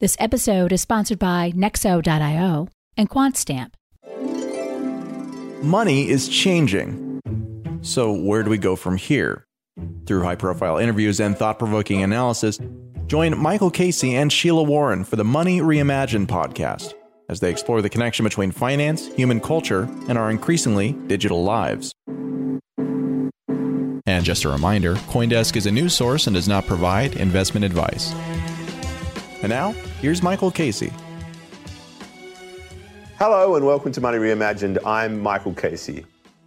This episode is sponsored by Nexo.io and QuantStamp. Money is changing. So, where do we go from here? Through high profile interviews and thought provoking analysis, join Michael Casey and Sheila Warren for the Money Reimagined podcast as they explore the connection between finance, human culture, and our increasingly digital lives. And just a reminder Coindesk is a news source and does not provide investment advice. And now, here's Michael Casey. Hello and welcome to Money Reimagined. I'm Michael Casey.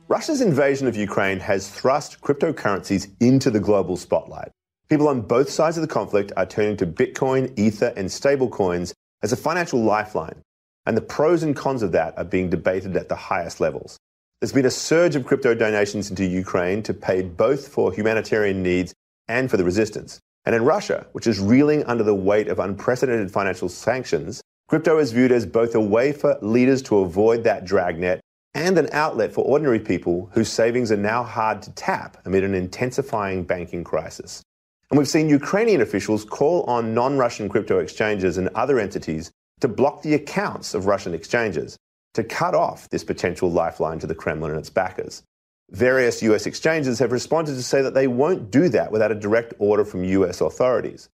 Russia's invasion of Ukraine has thrust cryptocurrencies into the global spotlight. People on both sides of the conflict are turning to Bitcoin, Ether, and stablecoins as a financial lifeline. And the pros and cons of that are being debated at the highest levels. There's been a surge of crypto donations into Ukraine to pay both for humanitarian needs and for the resistance. And in Russia, which is reeling under the weight of unprecedented financial sanctions, crypto is viewed as both a way for leaders to avoid that dragnet and an outlet for ordinary people whose savings are now hard to tap amid an intensifying banking crisis. And we've seen Ukrainian officials call on non Russian crypto exchanges and other entities to block the accounts of Russian exchanges, to cut off this potential lifeline to the Kremlin and its backers. Various US exchanges have responded to say that they won't do that without a direct order from US authorities.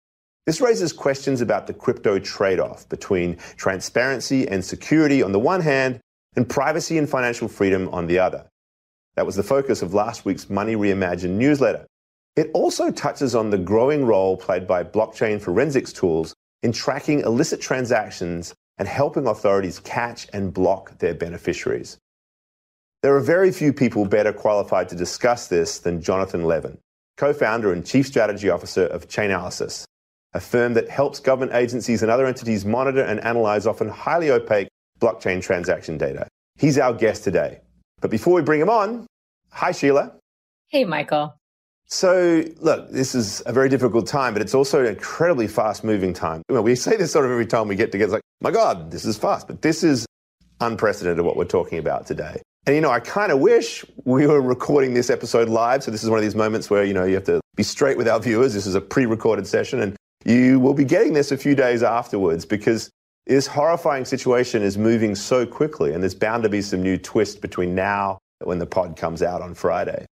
This raises questions about the crypto trade off between transparency and security on the one hand and privacy and financial freedom on the other. That was the focus of last week's Money Reimagined newsletter. It also touches on the growing role played by blockchain forensics tools in tracking illicit transactions and helping authorities catch and block their beneficiaries. There are very few people better qualified to discuss this than Jonathan Levin, co founder and chief strategy officer of Chainalysis, a firm that helps government agencies and other entities monitor and analyze often highly opaque blockchain transaction data. He's our guest today. But before we bring him on, hi, Sheila. Hey, Michael. So, look, this is a very difficult time, but it's also an incredibly fast moving time. We say this sort of every time we get together, it's like, my God, this is fast. But this is unprecedented what we're talking about today. And, you know, I kind of wish we were recording this episode live. So this is one of these moments where, you know, you have to be straight with our viewers. This is a pre recorded session and you will be getting this a few days afterwards because this horrifying situation is moving so quickly and there's bound to be some new twist between now and when the pod comes out on Friday.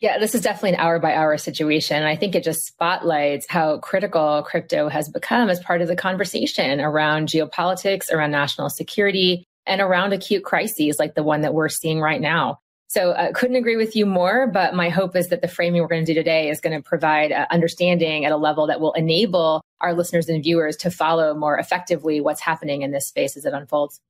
Yeah, this is definitely an hour by hour situation. I think it just spotlights how critical crypto has become as part of the conversation around geopolitics, around national security, and around acute crises like the one that we're seeing right now. So I uh, couldn't agree with you more, but my hope is that the framing we're going to do today is going to provide uh, understanding at a level that will enable our listeners and viewers to follow more effectively what's happening in this space as it unfolds.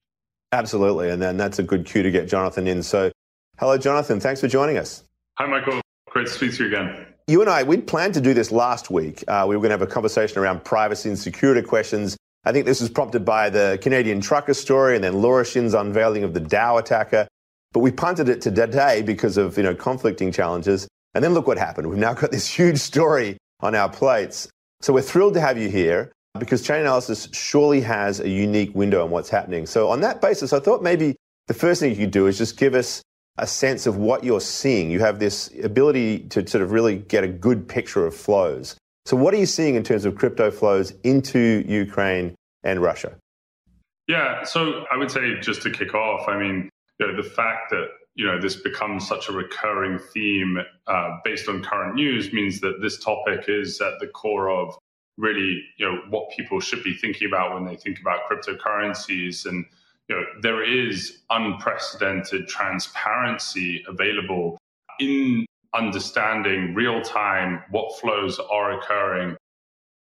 Absolutely. And then that's a good cue to get Jonathan in. So, hello, Jonathan. Thanks for joining us. Hi, Michael. Great to speak to you again. You and I, we'd planned to do this last week. Uh, we were going to have a conversation around privacy and security questions I think this was prompted by the Canadian trucker story and then Laura Shin's unveiling of the DAO attacker. But we punted it to today because of you know conflicting challenges. And then look what happened. We've now got this huge story on our plates. So we're thrilled to have you here because Chainalysis surely has a unique window on what's happening. So on that basis, I thought maybe the first thing you could do is just give us a sense of what you're seeing. You have this ability to sort of really get a good picture of flows. So, what are you seeing in terms of crypto flows into Ukraine and Russia? Yeah, so I would say just to kick off, I mean, you know, the fact that you know this becomes such a recurring theme uh, based on current news means that this topic is at the core of really you know what people should be thinking about when they think about cryptocurrencies and you know there is unprecedented transparency available in understanding real time what flows are occurring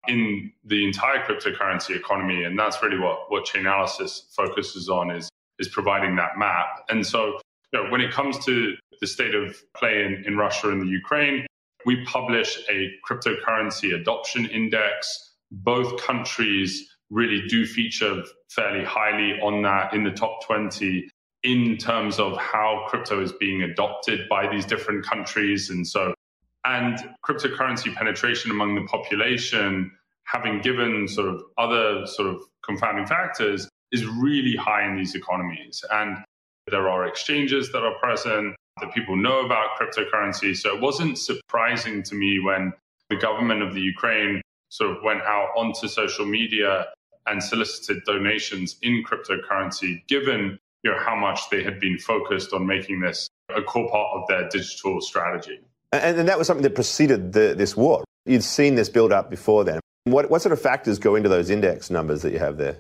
in the entire cryptocurrency economy. And that's really what, what Chainalysis focuses on is, is providing that map. And so you know, when it comes to the state of play in, in Russia and the Ukraine, we publish a cryptocurrency adoption index. Both countries really do feature fairly highly on that in the top 20 in terms of how crypto is being adopted by these different countries. And so, and cryptocurrency penetration among the population, having given sort of other sort of confounding factors, is really high in these economies. And there are exchanges that are present, that people know about cryptocurrency. So it wasn't surprising to me when the government of the Ukraine sort of went out onto social media and solicited donations in cryptocurrency, given you know, how much they had been focused on making this a core part of their digital strategy. And, and that was something that preceded the, this war. You'd seen this build up before then. What, what sort of factors go into those index numbers that you have there?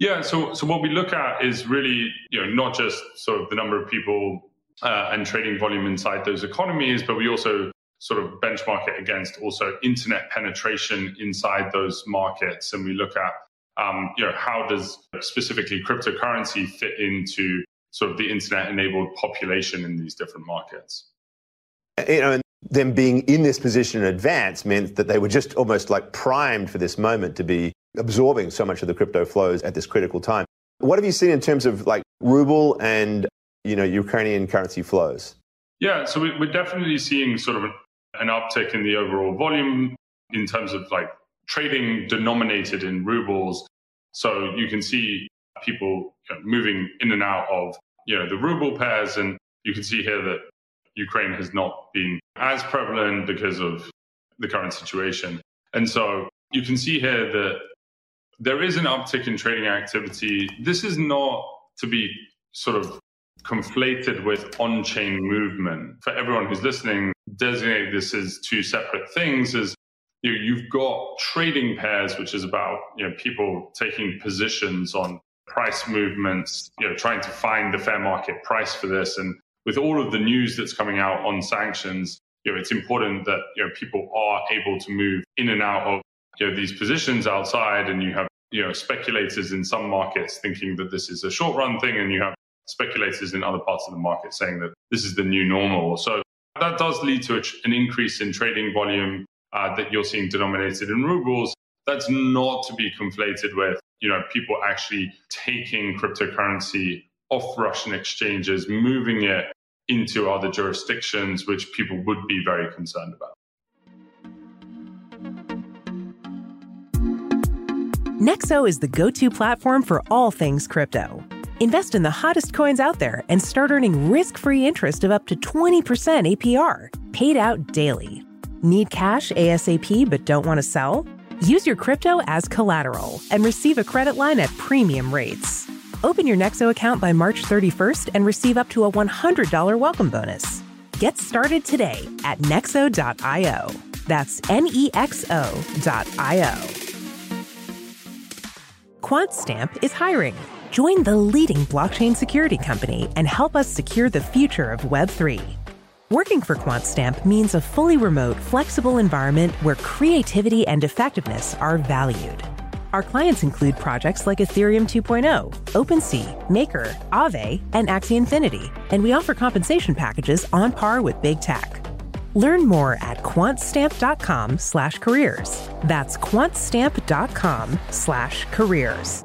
Yeah, so so what we look at is really you know not just sort of the number of people uh, and trading volume inside those economies, but we also sort of benchmark it against also internet penetration inside those markets, and we look at um, you know how does specifically cryptocurrency fit into sort of the internet enabled population in these different markets. You know, and them being in this position in advance meant that they were just almost like primed for this moment to be absorbing so much of the crypto flows at this critical time. What have you seen in terms of like ruble and you know Ukrainian currency flows? Yeah, so we're definitely seeing sort of an uptick in the overall volume in terms of like trading denominated in rubles. So you can see people moving in and out of you know the ruble pairs, and you can see here that Ukraine has not been as prevalent because of the current situation. And so you can see here that there is an uptick in trading activity. This is not to be sort of conflated with on chain movement. For everyone who's listening, designate this as two separate things as you you've got trading pairs, which is about you know people taking positions on price movements, you know, trying to find the fair market price for this. And with all of the news that's coming out on sanctions, you know, it's important that you know people are able to move in and out of you know these positions outside, and you have you know speculators in some markets thinking that this is a short run thing, and you have speculators in other parts of the market saying that this is the new normal. So that does lead to an increase in trading volume uh, that you're seeing denominated in rubles. That's not to be conflated with you know people actually taking cryptocurrency off Russian exchanges, moving it into other jurisdictions, which people would be very concerned about. Nexo is the go to platform for all things crypto. Invest in the hottest coins out there and start earning risk free interest of up to 20% APR, paid out daily. Need cash ASAP but don't want to sell? Use your crypto as collateral and receive a credit line at premium rates. Open your Nexo account by March 31st and receive up to a $100 welcome bonus. Get started today at nexo.io. That's N E X O.io. QuantStamp is hiring. Join the leading blockchain security company and help us secure the future of Web3. Working for QuantStamp means a fully remote, flexible environment where creativity and effectiveness are valued. Our clients include projects like Ethereum 2.0, OpenSea, Maker, Aave, and Axie Infinity, and we offer compensation packages on par with big tech. Learn more at quantstamp.com/careers. That's quantstamp.com/careers.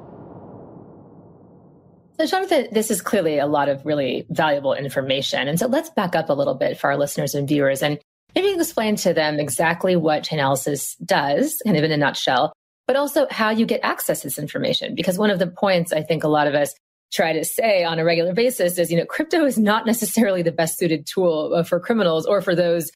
So, Jonathan, this is clearly a lot of really valuable information. And so let's back up a little bit for our listeners and viewers and maybe explain to them exactly what Chainalysis does, kind of in a nutshell, but also how you get access to this information. Because one of the points I think a lot of us try to say on a regular basis is, you know, crypto is not necessarily the best suited tool uh, for criminals or for those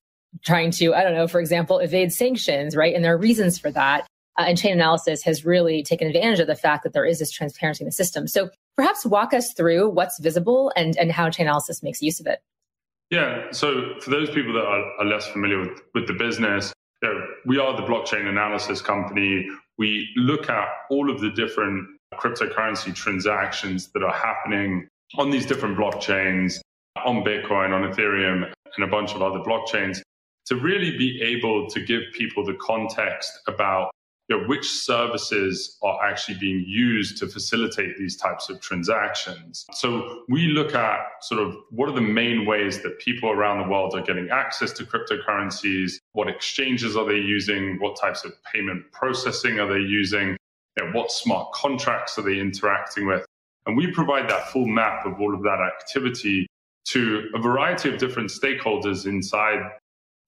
trying to, I don't know, for example, evade sanctions, right? And there are reasons for that. Uh, and Chainalysis has really taken advantage of the fact that there is this transparency in the system. So perhaps walk us through what's visible and, and how Chainalysis makes use of it. Yeah. So for those people that are, are less familiar with, with the business, you know, we are the blockchain analysis company we look at all of the different cryptocurrency transactions that are happening on these different blockchains, on Bitcoin, on Ethereum, and a bunch of other blockchains to really be able to give people the context about you know, which services are actually being used to facilitate these types of transactions. So we look at sort of what are the main ways that people around the world are getting access to cryptocurrencies, what exchanges are they using, what types of payment processing are they using, you know, what smart contracts are they interacting with. And we provide that full map of all of that activity to a variety of different stakeholders inside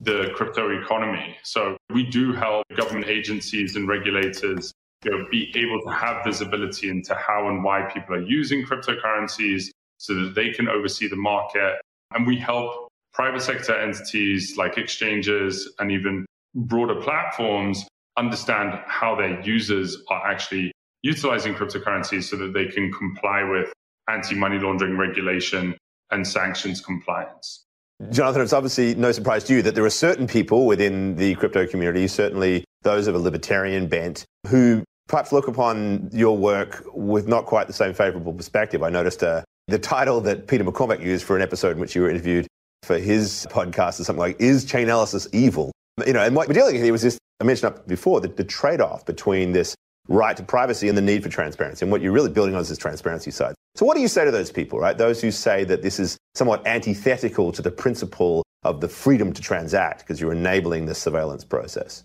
the crypto economy. So we do help government agencies and regulators you know, be able to have visibility into how and why people are using cryptocurrencies so that they can oversee the market. And we help private sector entities like exchanges and even broader platforms understand how their users are actually utilizing cryptocurrencies so that they can comply with anti money laundering regulation and sanctions compliance. Jonathan, it's obviously no surprise to you that there are certain people within the crypto community, certainly those of a libertarian bent, who perhaps look upon your work with not quite the same favorable perspective. I noticed uh, the title that Peter McCormack used for an episode in which you were interviewed for his podcast is something like, Is Chainalysis Evil? You know, and what we're dealing with here was this, I mentioned up before, the, the trade off between this right to privacy and the need for transparency. And what you're really building on is this transparency side. So, what do you say to those people, right? Those who say that this is somewhat antithetical to the principle of the freedom to transact because you're enabling this surveillance process?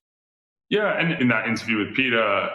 Yeah, and in that interview with Peter,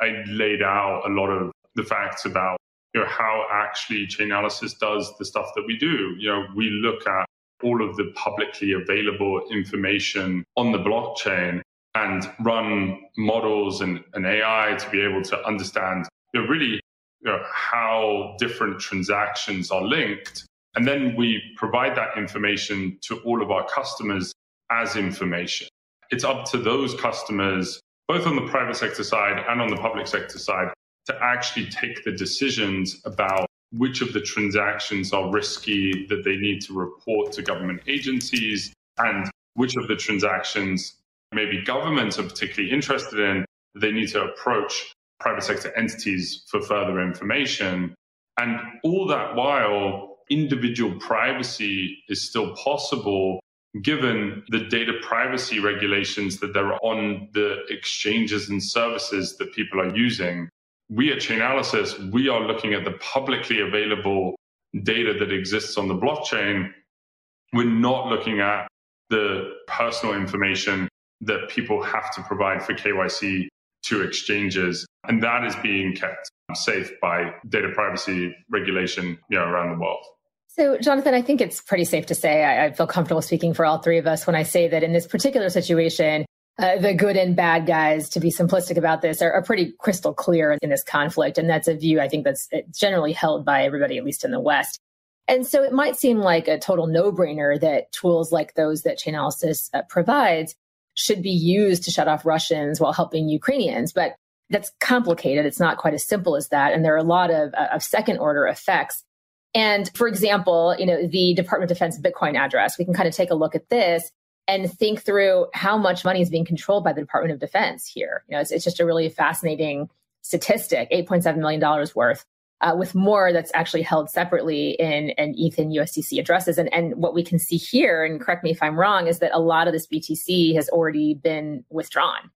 I laid out a lot of the facts about you know how actually Chainalysis does the stuff that we do. You know, we look at all of the publicly available information on the blockchain and run models and, and AI to be able to understand you know, really you know, how different transactions are linked. And then we provide that information to all of our customers as information. It's up to those customers, both on the private sector side and on the public sector side, to actually take the decisions about which of the transactions are risky that they need to report to government agencies and which of the transactions maybe governments are particularly interested in, they need to approach private sector entities for further information. And all that while, individual privacy is still possible given the data privacy regulations that there are on the exchanges and services that people are using. We at Chainalysis, we are looking at the publicly available data that exists on the blockchain. We're not looking at the personal information that people have to provide for KYC to exchanges. And that is being kept safe by data privacy regulation you know, around the world. So, Jonathan, I think it's pretty safe to say I, I, feel comfortable speaking for all three of us when I say that in this particular situation, uh, the good and bad guys, to be simplistic about this, are, are, pretty crystal clear in this conflict. And that's a view I think that's generally held by everybody, at least in the West. And so it might seem like a total no brainer that tools like those that Chainalysis uh, provides should be used to shut off Russians while helping Ukrainians. But that's complicated. It's not quite as simple as that. And there are a lot of, uh, of second order effects. And for example, you know, the Department of Defense Bitcoin address, we can kind of take a look at this and think through how much money is being controlled by the Department of Defense here. You know, it's, it's just a really fascinating statistic, $8.7 million worth uh, with more that's actually held separately in, in ETH and USDC addresses. And, and what we can see here, and correct me if I'm wrong, is that a lot of this BTC has already been withdrawn.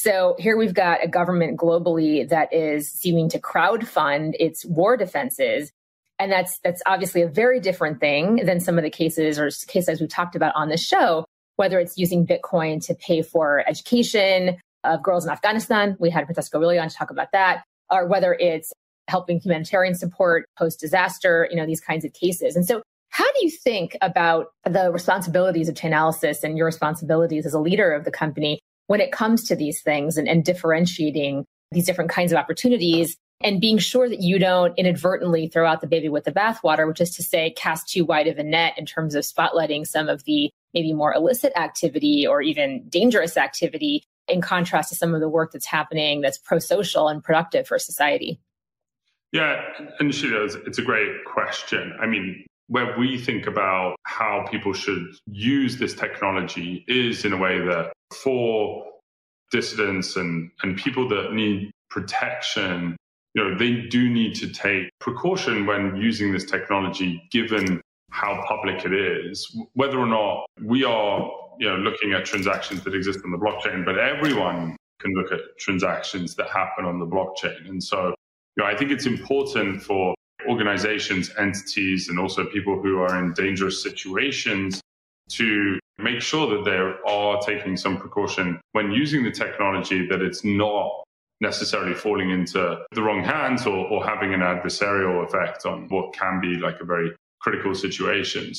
So here we've got a government globally that is seeming to crowdfund its war defenses. And that's that's obviously a very different thing than some of the cases or cases we've talked about on the show, whether it's using Bitcoin to pay for education of girls in Afghanistan. We had Francesco Willi on to talk about that. Or whether it's helping humanitarian support post disaster, you know, these kinds of cases. And so how do you think about the responsibilities of Chainalysis and your responsibilities as a leader of the company when it comes to these things and, and differentiating these different kinds of opportunities and being sure that you don't inadvertently throw out the baby with the bathwater, which is to say, cast too wide of a net in terms of spotlighting some of the maybe more illicit activity or even dangerous activity in contrast to some of the work that's happening that's pro social and productive for society? Yeah, initially, it's a great question. I mean, where we think about how people should use this technology is in a way that for dissidents and, and people that need protection, you know, they do need to take precaution when using this technology, given how public it is, whether or not we are, you know, looking at transactions that exist on the blockchain, but everyone can look at transactions that happen on the blockchain. And so you know, I think it's important for organizations, entities, and also people who are in dangerous situations to make sure that they are taking some precaution when using the technology, that it's not necessarily falling into the wrong hands or, or having an adversarial effect on what can be like a very critical situation.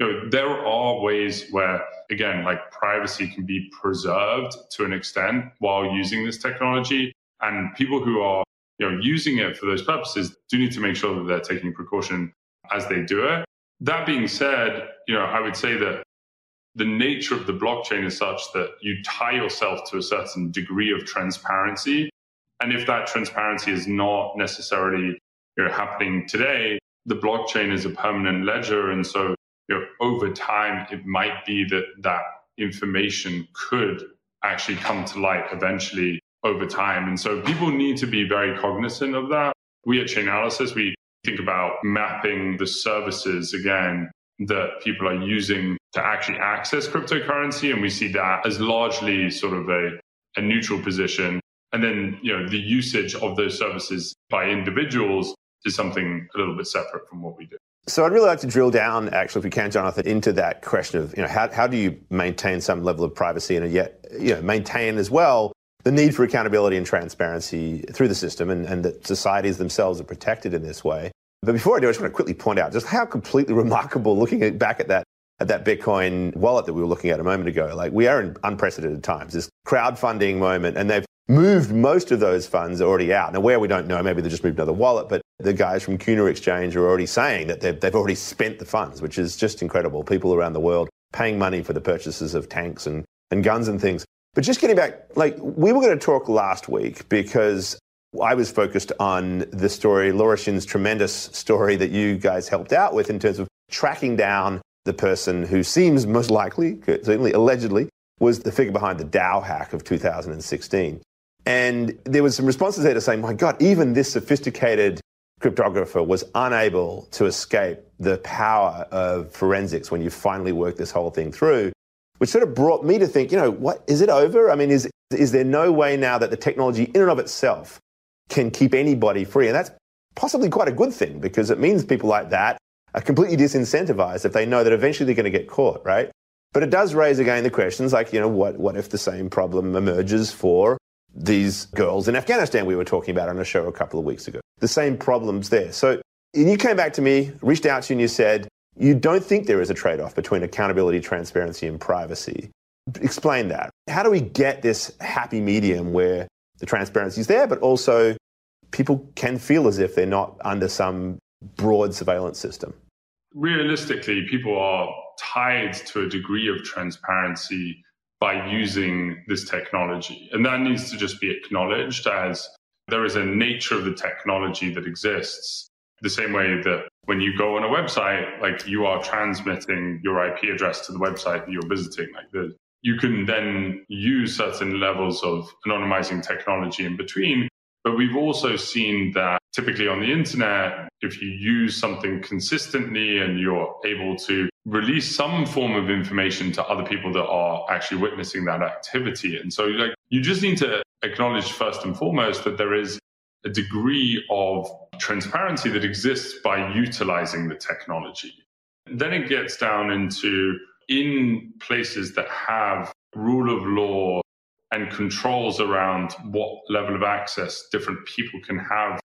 You know, there are ways where, again, like privacy can be preserved to an extent while using this technology. And people who are you know, using it for those purposes do need to make sure that they're taking precaution as they do it. That being said, you know, I would say that the nature of the blockchain is such that you tie yourself to a certain degree of transparency And if that transparency is not necessarily you know, happening today, the blockchain is a permanent ledger. And so you know, over time, it might be that that information could actually come to light eventually over time. And so people need to be very cognizant of that. We at Chainalysis, we think about mapping the services again that people are using to actually access cryptocurrency. And we see that as largely sort of a, a neutral position. And then, you know, the usage of those services by individuals is something a little bit separate from what we do. So I'd really like to drill down, actually, if we can, Jonathan, into that question of, you know, how, how do you maintain some level of privacy and yet, you know, maintain as well the need for accountability and transparency through the system and, and that societies themselves are protected in this way. But before I do, I just want to quickly point out just how completely remarkable looking at, back at that at that Bitcoin wallet that we were looking at a moment ago. Like we are in unprecedented times, this crowdfunding moment, and they've moved most of those funds already out. Now, where we don't know, maybe they just moved another wallet, but the guys from Kuna Exchange are already saying that they've, they've already spent the funds, which is just incredible. People around the world paying money for the purchases of tanks and, and guns and things. But just getting back, like we were going to talk last week because I was focused on the story, Laura Shin's tremendous story that you guys helped out with in terms of tracking down the person who seems most likely, certainly allegedly, was the figure behind the DAO hack of 2016. And there was some responses there to say, my God, even this sophisticated cryptographer was unable to escape the power of forensics when you finally work this whole thing through, which sort of brought me to think, you know, what is it over? I mean, is is there no way now that the technology in and of itself can keep anybody free? And that's possibly quite a good thing because it means people like that are completely disincentivized if they know that eventually they're going to get caught, right? But it does raise again the questions like, you know, what, what if the same problem emerges for these girls in Afghanistan we were talking about on a show a couple of weeks ago? The same problems there. So and you came back to me, reached out to you, and you said, you don't think there is a trade off between accountability, transparency, and privacy. Explain that. How do we get this happy medium where the transparency is there, but also people can feel as if they're not under some broad surveillance system? Realistically, people are tied to a degree of transparency by using this technology. And that needs to just be acknowledged as there is a nature of the technology that exists. The same way that when you go on a website, like you are transmitting your IP address to the website that you're visiting. Like the, you can then use certain levels of anonymizing technology in between. But we've also seen that typically on the internet, if you use something consistently and you're able to release some form of information to other people that are actually witnessing that activity. And so like you just need to acknowledge first and foremost that there is a degree of transparency that exists by utilizing the technology. Then it gets down into in places that have rule of law and controls around what level of access different people can have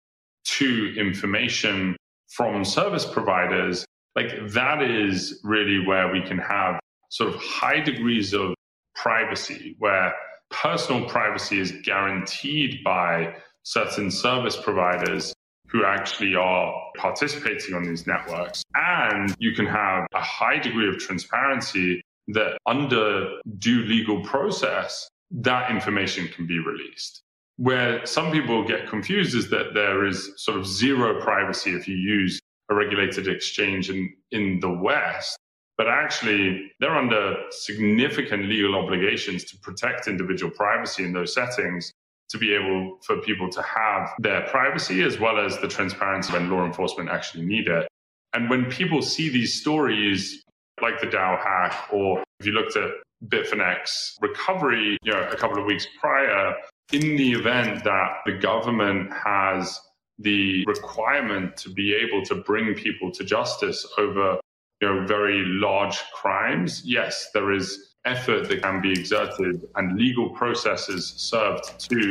to information from service providers, like that is really where we can have sort of high degrees of privacy, where personal privacy is guaranteed by certain service providers who actually are participating on these networks. And you can have a high degree of transparency that under due legal process, that information can be released. Where some people get confused is that there is sort of zero privacy if you use a regulated exchange in, in the West. But actually, they're under significant legal obligations to protect individual privacy in those settings to be able for people to have their privacy as well as the transparency when law enforcement actually need it. And when people see these stories like the DAO hack, or if you looked at Bitfinex recovery, you know, a couple of weeks prior, in the event that the government has the requirement to be able to bring people to justice over you know very large crimes yes there is effort that can be exerted and legal processes served to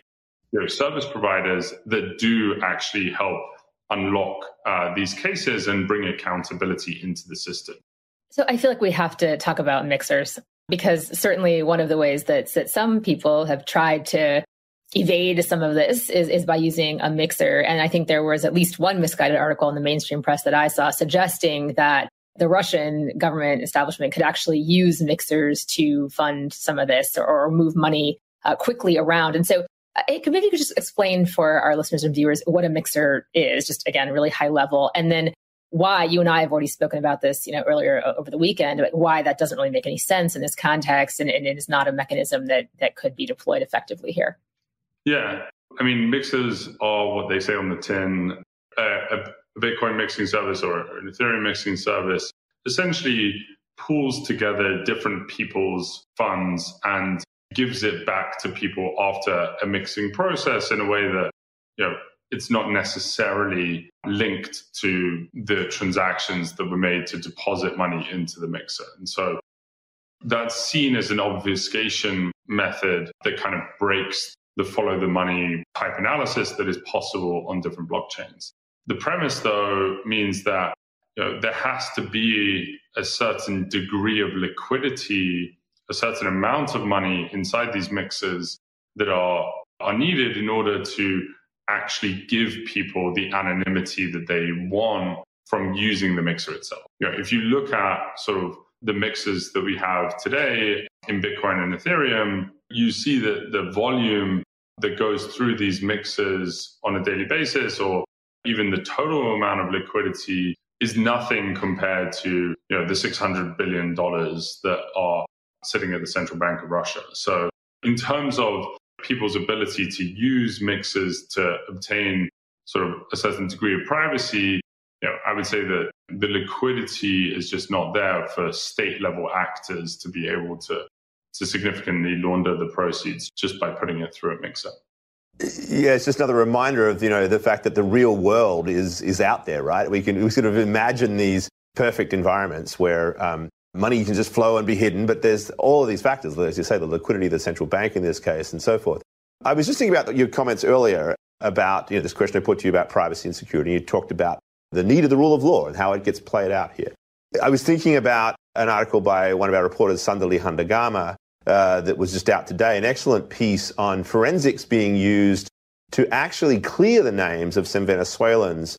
you know, service providers that do actually help unlock uh, these cases and bring accountability into the system. So I feel like we have to talk about mixers because certainly one of the ways that, that some people have tried to evade some of this is, is by using a mixer. And I think there was at least one misguided article in the mainstream press that I saw suggesting that the Russian government establishment could actually use mixers to fund some of this or, or move money uh, quickly around. And so Uh, maybe you could just explain for our listeners and viewers what a mixer is, just again, really high level, and then why you and I have already spoken about this, you know, earlier over the weekend, but why that doesn't really make any sense in this context, and, and it is not a mechanism that that could be deployed effectively here. Yeah, I mean, mixers are what they say on the tin. Uh, a Bitcoin mixing service or an Ethereum mixing service essentially pulls together different people's funds and gives it back to people after a mixing process in a way that you know it's not necessarily linked to the transactions that were made to deposit money into the mixer. And so that's seen as an obfuscation method that kind of breaks the follow the money type analysis that is possible on different blockchains. The premise, though, means that you know, there has to be a certain degree of liquidity, a certain amount of money inside these mixers that are, are needed in order to actually give people the anonymity that they want from using the mixer itself. You know, if you look at sort of the mixers that we have today in Bitcoin and Ethereum, you see that the volume that goes through these mixers on a daily basis or even the total amount of liquidity is nothing compared to you know the 600 billion dollars that are sitting at the central bank of Russia. So in terms of people's ability to use mixers to obtain sort of a certain degree of privacy, you know, I would say that the liquidity is just not there for state level actors to be able to to significantly launder the proceeds just by putting it through a mixer. Yeah, it's just another reminder of you know the fact that the real world is is out there, right? We can we sort of imagine these perfect environments where um, money can just flow and be hidden, but there's all of these factors, as you say, the liquidity of the central bank in this case, and so forth. I was just thinking about your comments earlier about you know this question I put to you about privacy and security. You talked about the need of the rule of law and how it gets played out here. I was thinking about an article by one of our reporters, Sandali Handagama, uh, that was just out today, an excellent piece on forensics being used to actually clear the names of some Venezuelans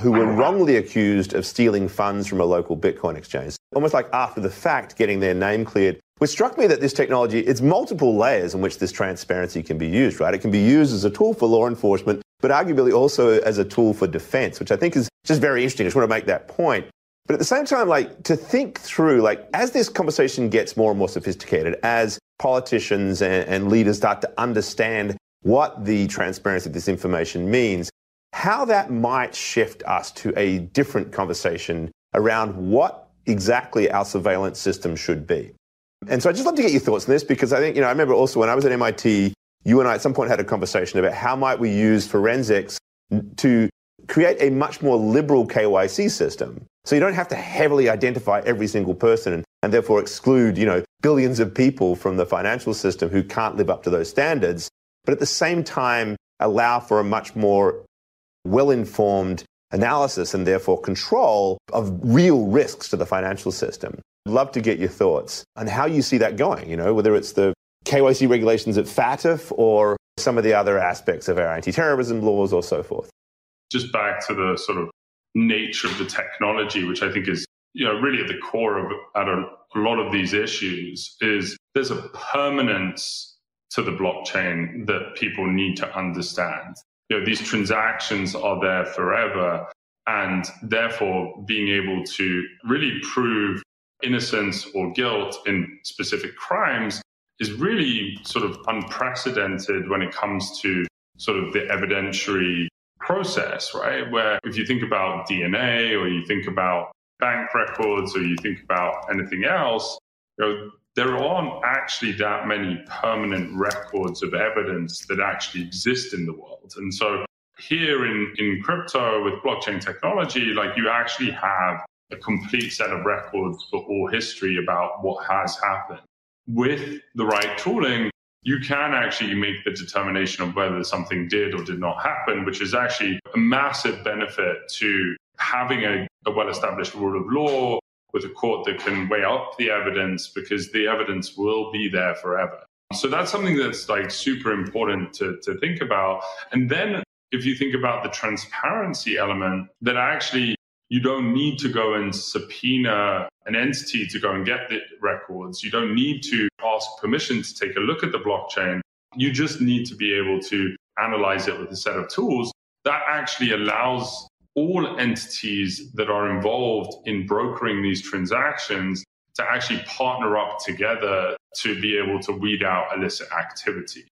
who were wrongly accused of stealing funds from a local Bitcoin exchange. Almost like after the fact, getting their name cleared. Which struck me that this technology, it's multiple layers in which this transparency can be used, right? It can be used as a tool for law enforcement, but arguably also as a tool for defense, which I think is just very interesting. I just want to make that point. But at the same time, like to think through, like as this conversation gets more and more sophisticated, as politicians and, and leaders start to understand what the transparency of this information means, how that might shift us to a different conversation around what exactly our surveillance system should be. And so I'd just love to get your thoughts on this because I think, you know, I remember also when I was at MIT, you and I at some point had a conversation about how might we use forensics to create a much more liberal KYC system. So you don't have to heavily identify every single person and, and, therefore exclude, you know, billions of people from the financial system who can't live up to those standards. But at the same time, allow for a much more well-informed analysis and therefore control of real risks to the financial system. I'd love to get your thoughts on how you see that going, you know, whether it's the KYC regulations at FATF or some of the other aspects of our anti-terrorism laws or so forth just back to the sort of nature of the technology, which I think is you know really at the core of at a, a lot of these issues, is there's a permanence to the blockchain that people need to understand. You know, these transactions are there forever, and therefore being able to really prove innocence or guilt in specific crimes is really sort of unprecedented when it comes to sort of the evidentiary process, right? Where if you think about DNA or you think about bank records or you think about anything else, you know, there aren't actually that many permanent records of evidence that actually exist in the world. And so here in, in crypto with blockchain technology, like you actually have a complete set of records for all history about what has happened. With the right tooling, you can actually make the determination of whether something did or did not happen, which is actually a massive benefit to having a, a well established rule of law with a court that can weigh up the evidence because the evidence will be there forever. So that's something that's like super important to, to think about. And then if you think about the transparency element, that actually you don't need to go and subpoena an entity to go and get the records. You don't need to ask permission to take a look at the blockchain. You just need to be able to analyze it with a set of tools that actually allows all entities that are involved in brokering these transactions to actually partner up together to be able to weed out illicit activity.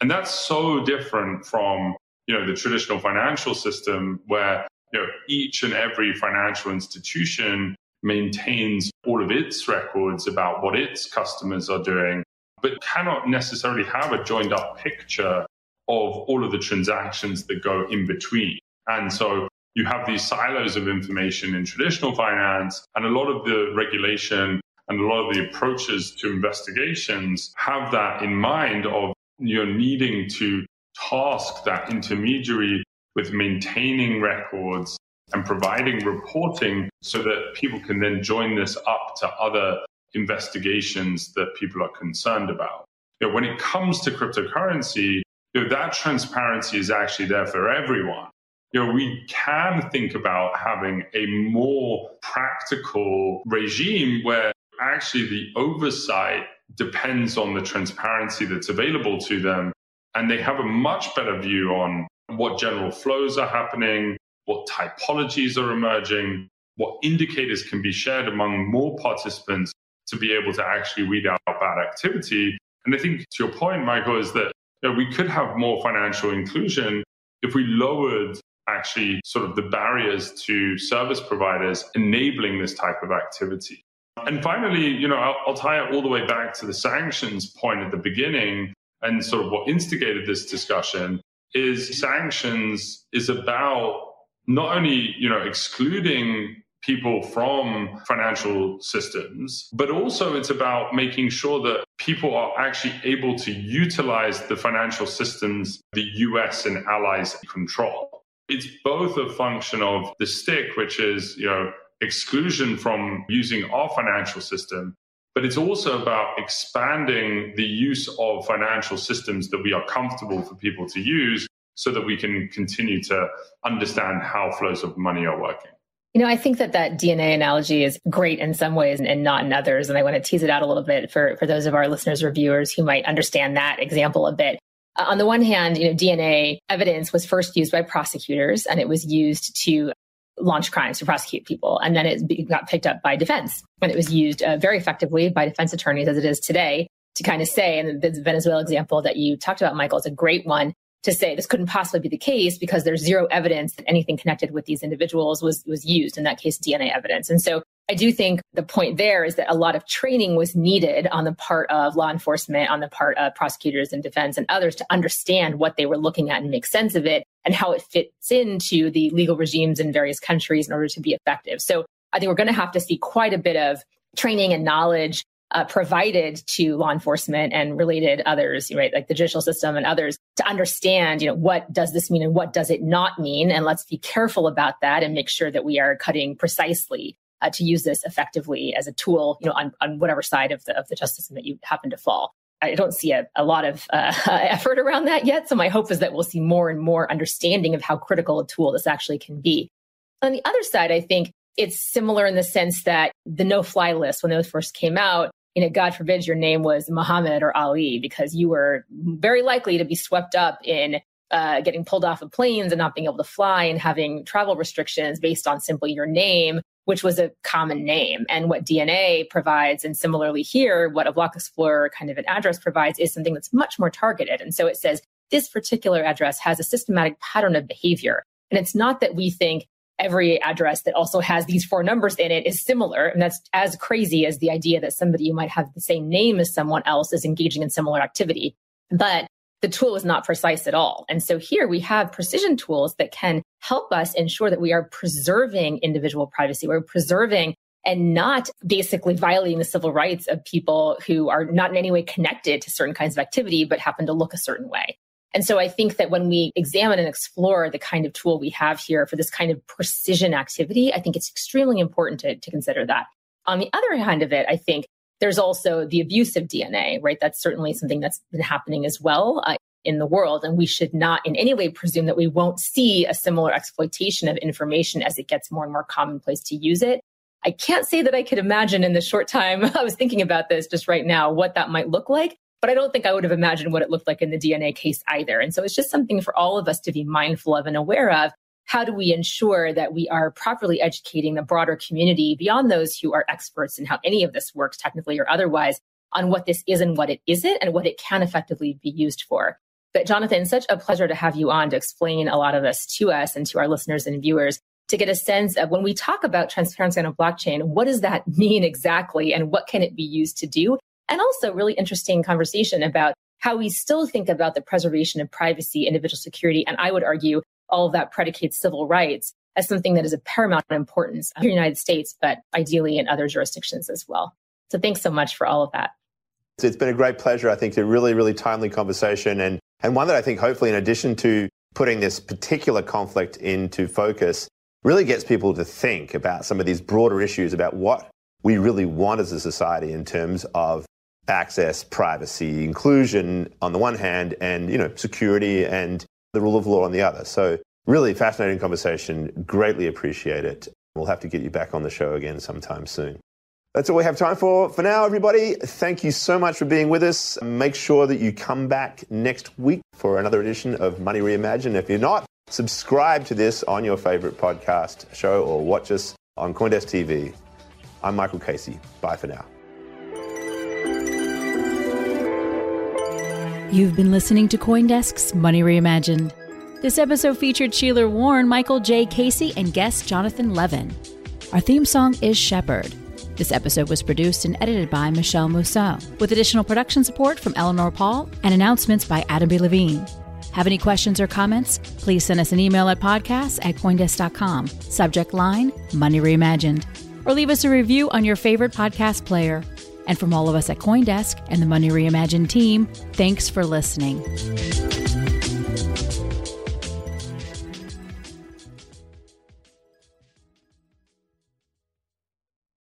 And that's so different from, you know, the traditional financial system where, you know, each and every financial institution maintains all of its records about what its customers are doing, but cannot necessarily have a joined up picture of all of the transactions that go in between. And so you have these silos of information in traditional finance, and a lot of the regulation and a lot of the approaches to investigations have that in mind of you know needing to task that intermediary with maintaining records and providing reporting so that people can then join this up to other investigations that people are concerned about. You know, when it comes to cryptocurrency, you know, that transparency is actually there for everyone. You know, we can think about having a more practical regime where actually the oversight depends on the transparency that's available to them. And they have a much better view on what general flows are happening, what typologies are emerging, what indicators can be shared among more participants to be able to actually weed out bad activity. And I think to your point, Michael, is that you know, we could have more financial inclusion if we lowered actually sort of the barriers to service providers enabling this type of activity. And finally, you know, I'll, I'll tie it all the way back to the sanctions point at the beginning and sort of what instigated this discussion is sanctions is about not only, you know, excluding people from financial systems, but also it's about making sure that people are actually able to utilize the financial systems the US and allies control. It's both a function of the stick, which is, you know, exclusion from using our financial system, but it's also about expanding the use of financial systems that we are comfortable for people to use so that we can continue to understand how flows of money are working. You know, I think that that DNA analogy is great in some ways and not in others. And I want to tease it out a little bit for, for those of our listeners or viewers who might understand that example a bit. Uh, on the one hand, you know, DNA evidence was first used by prosecutors and it was used to launch crimes to prosecute people. And then it got picked up by defense and it was used uh, very effectively by defense attorneys as it is today to kind of say, and the Venezuela example that you talked about, Michael, is a great one to say this couldn't possibly be the case because there's zero evidence that anything connected with these individuals was was used in that case DNA evidence. And so I do think the point there is that a lot of training was needed on the part of law enforcement, on the part of prosecutors and defense and others to understand what they were looking at and make sense of it and how it fits into the legal regimes in various countries in order to be effective. So I think we're going to have to see quite a bit of training and knowledge uh, provided to law enforcement and related others, right, like the judicial system and others, to understand, you know, what does this mean and what does it not mean, and let's be careful about that and make sure that we are cutting precisely uh, to use this effectively as a tool, you know, on, on whatever side of the of the justice system that you happen to fall. I don't see a, a lot of uh, effort around that yet. So my hope is that we'll see more and more understanding of how critical a tool this actually can be. On the other side, I think it's similar in the sense that the no fly list, when those first came out, you know, God forbid your name was Muhammad or Ali, because you were very likely to be swept up in uh, getting pulled off of planes and not being able to fly and having travel restrictions based on simply your name, which was a common name. And what DNA provides, and similarly here, what a block explorer kind of an address provides is something that's much more targeted. And so it says this particular address has a systematic pattern of behavior. And it's not that we think every address that also has these four numbers in it is similar. And that's as crazy as the idea that somebody who might have the same name as someone else is engaging in similar activity. But the tool is not precise at all. And so here we have precision tools that can help us ensure that we are preserving individual privacy. We're preserving and not basically violating the civil rights of people who are not in any way connected to certain kinds of activity, but happen to look a certain way. And so I think that when we examine and explore the kind of tool we have here for this kind of precision activity, I think it's extremely important to, to consider that. On the other hand of it, I think there's also the abuse of DNA, right? That's certainly something that's been happening as well uh, in the world. And we should not in any way presume that we won't see a similar exploitation of information as it gets more and more commonplace to use it. I can't say that I could imagine in the short time I was thinking about this just right now what that might look like. But I don't think I would have imagined what it looked like in the DNA case either. And so it's just something for all of us to be mindful of and aware of. How do we ensure that we are properly educating the broader community beyond those who are experts in how any of this works, technically or otherwise, on what this is and what it isn't and what it can effectively be used for? But Jonathan, such a pleasure to have you on to explain a lot of this to us and to our listeners and viewers to get a sense of when we talk about transparency on a blockchain, what does that mean exactly and what can it be used to do? And also really interesting conversation about how we still think about the preservation of privacy, individual security, and I would argue all of that predicates civil rights as something that is of paramount importance in the United States, but ideally in other jurisdictions as well. So thanks so much for all of that. It's been a great pleasure. I think a really, really timely conversation and, and one that I think hopefully in addition to putting this particular conflict into focus, really gets people to think about some of these broader issues about what we really want as a society in terms of access, privacy, inclusion on the one hand, and you know security and the rule of law on the other. So really fascinating conversation. Greatly appreciate it. We'll have to get you back on the show again sometime soon. That's all we have time for for now, everybody. Thank you so much for being with us. Make sure that you come back next week for another edition of Money Reimagined. If you're not, subscribe to this on your favorite podcast show or watch us on Coindesk TV. I'm Michael Casey. Bye for now. You've been listening to Coindesk's Money Reimagined. This episode featured Sheila Warren, Michael J. Casey, and guest Jonathan Levin. Our theme song is Shepherd. This episode was produced and edited by Michele Musso, with additional production support from Eleanor Pahl and announcements by Adam B. Levine. Have any questions or comments? Please send us an email at podcast at Coindesk.com. Subject line Money Reimagined. Or leave us a review on your favorite podcast player. And from all of us at Coindesk and the Money Reimagined team, thanks for listening.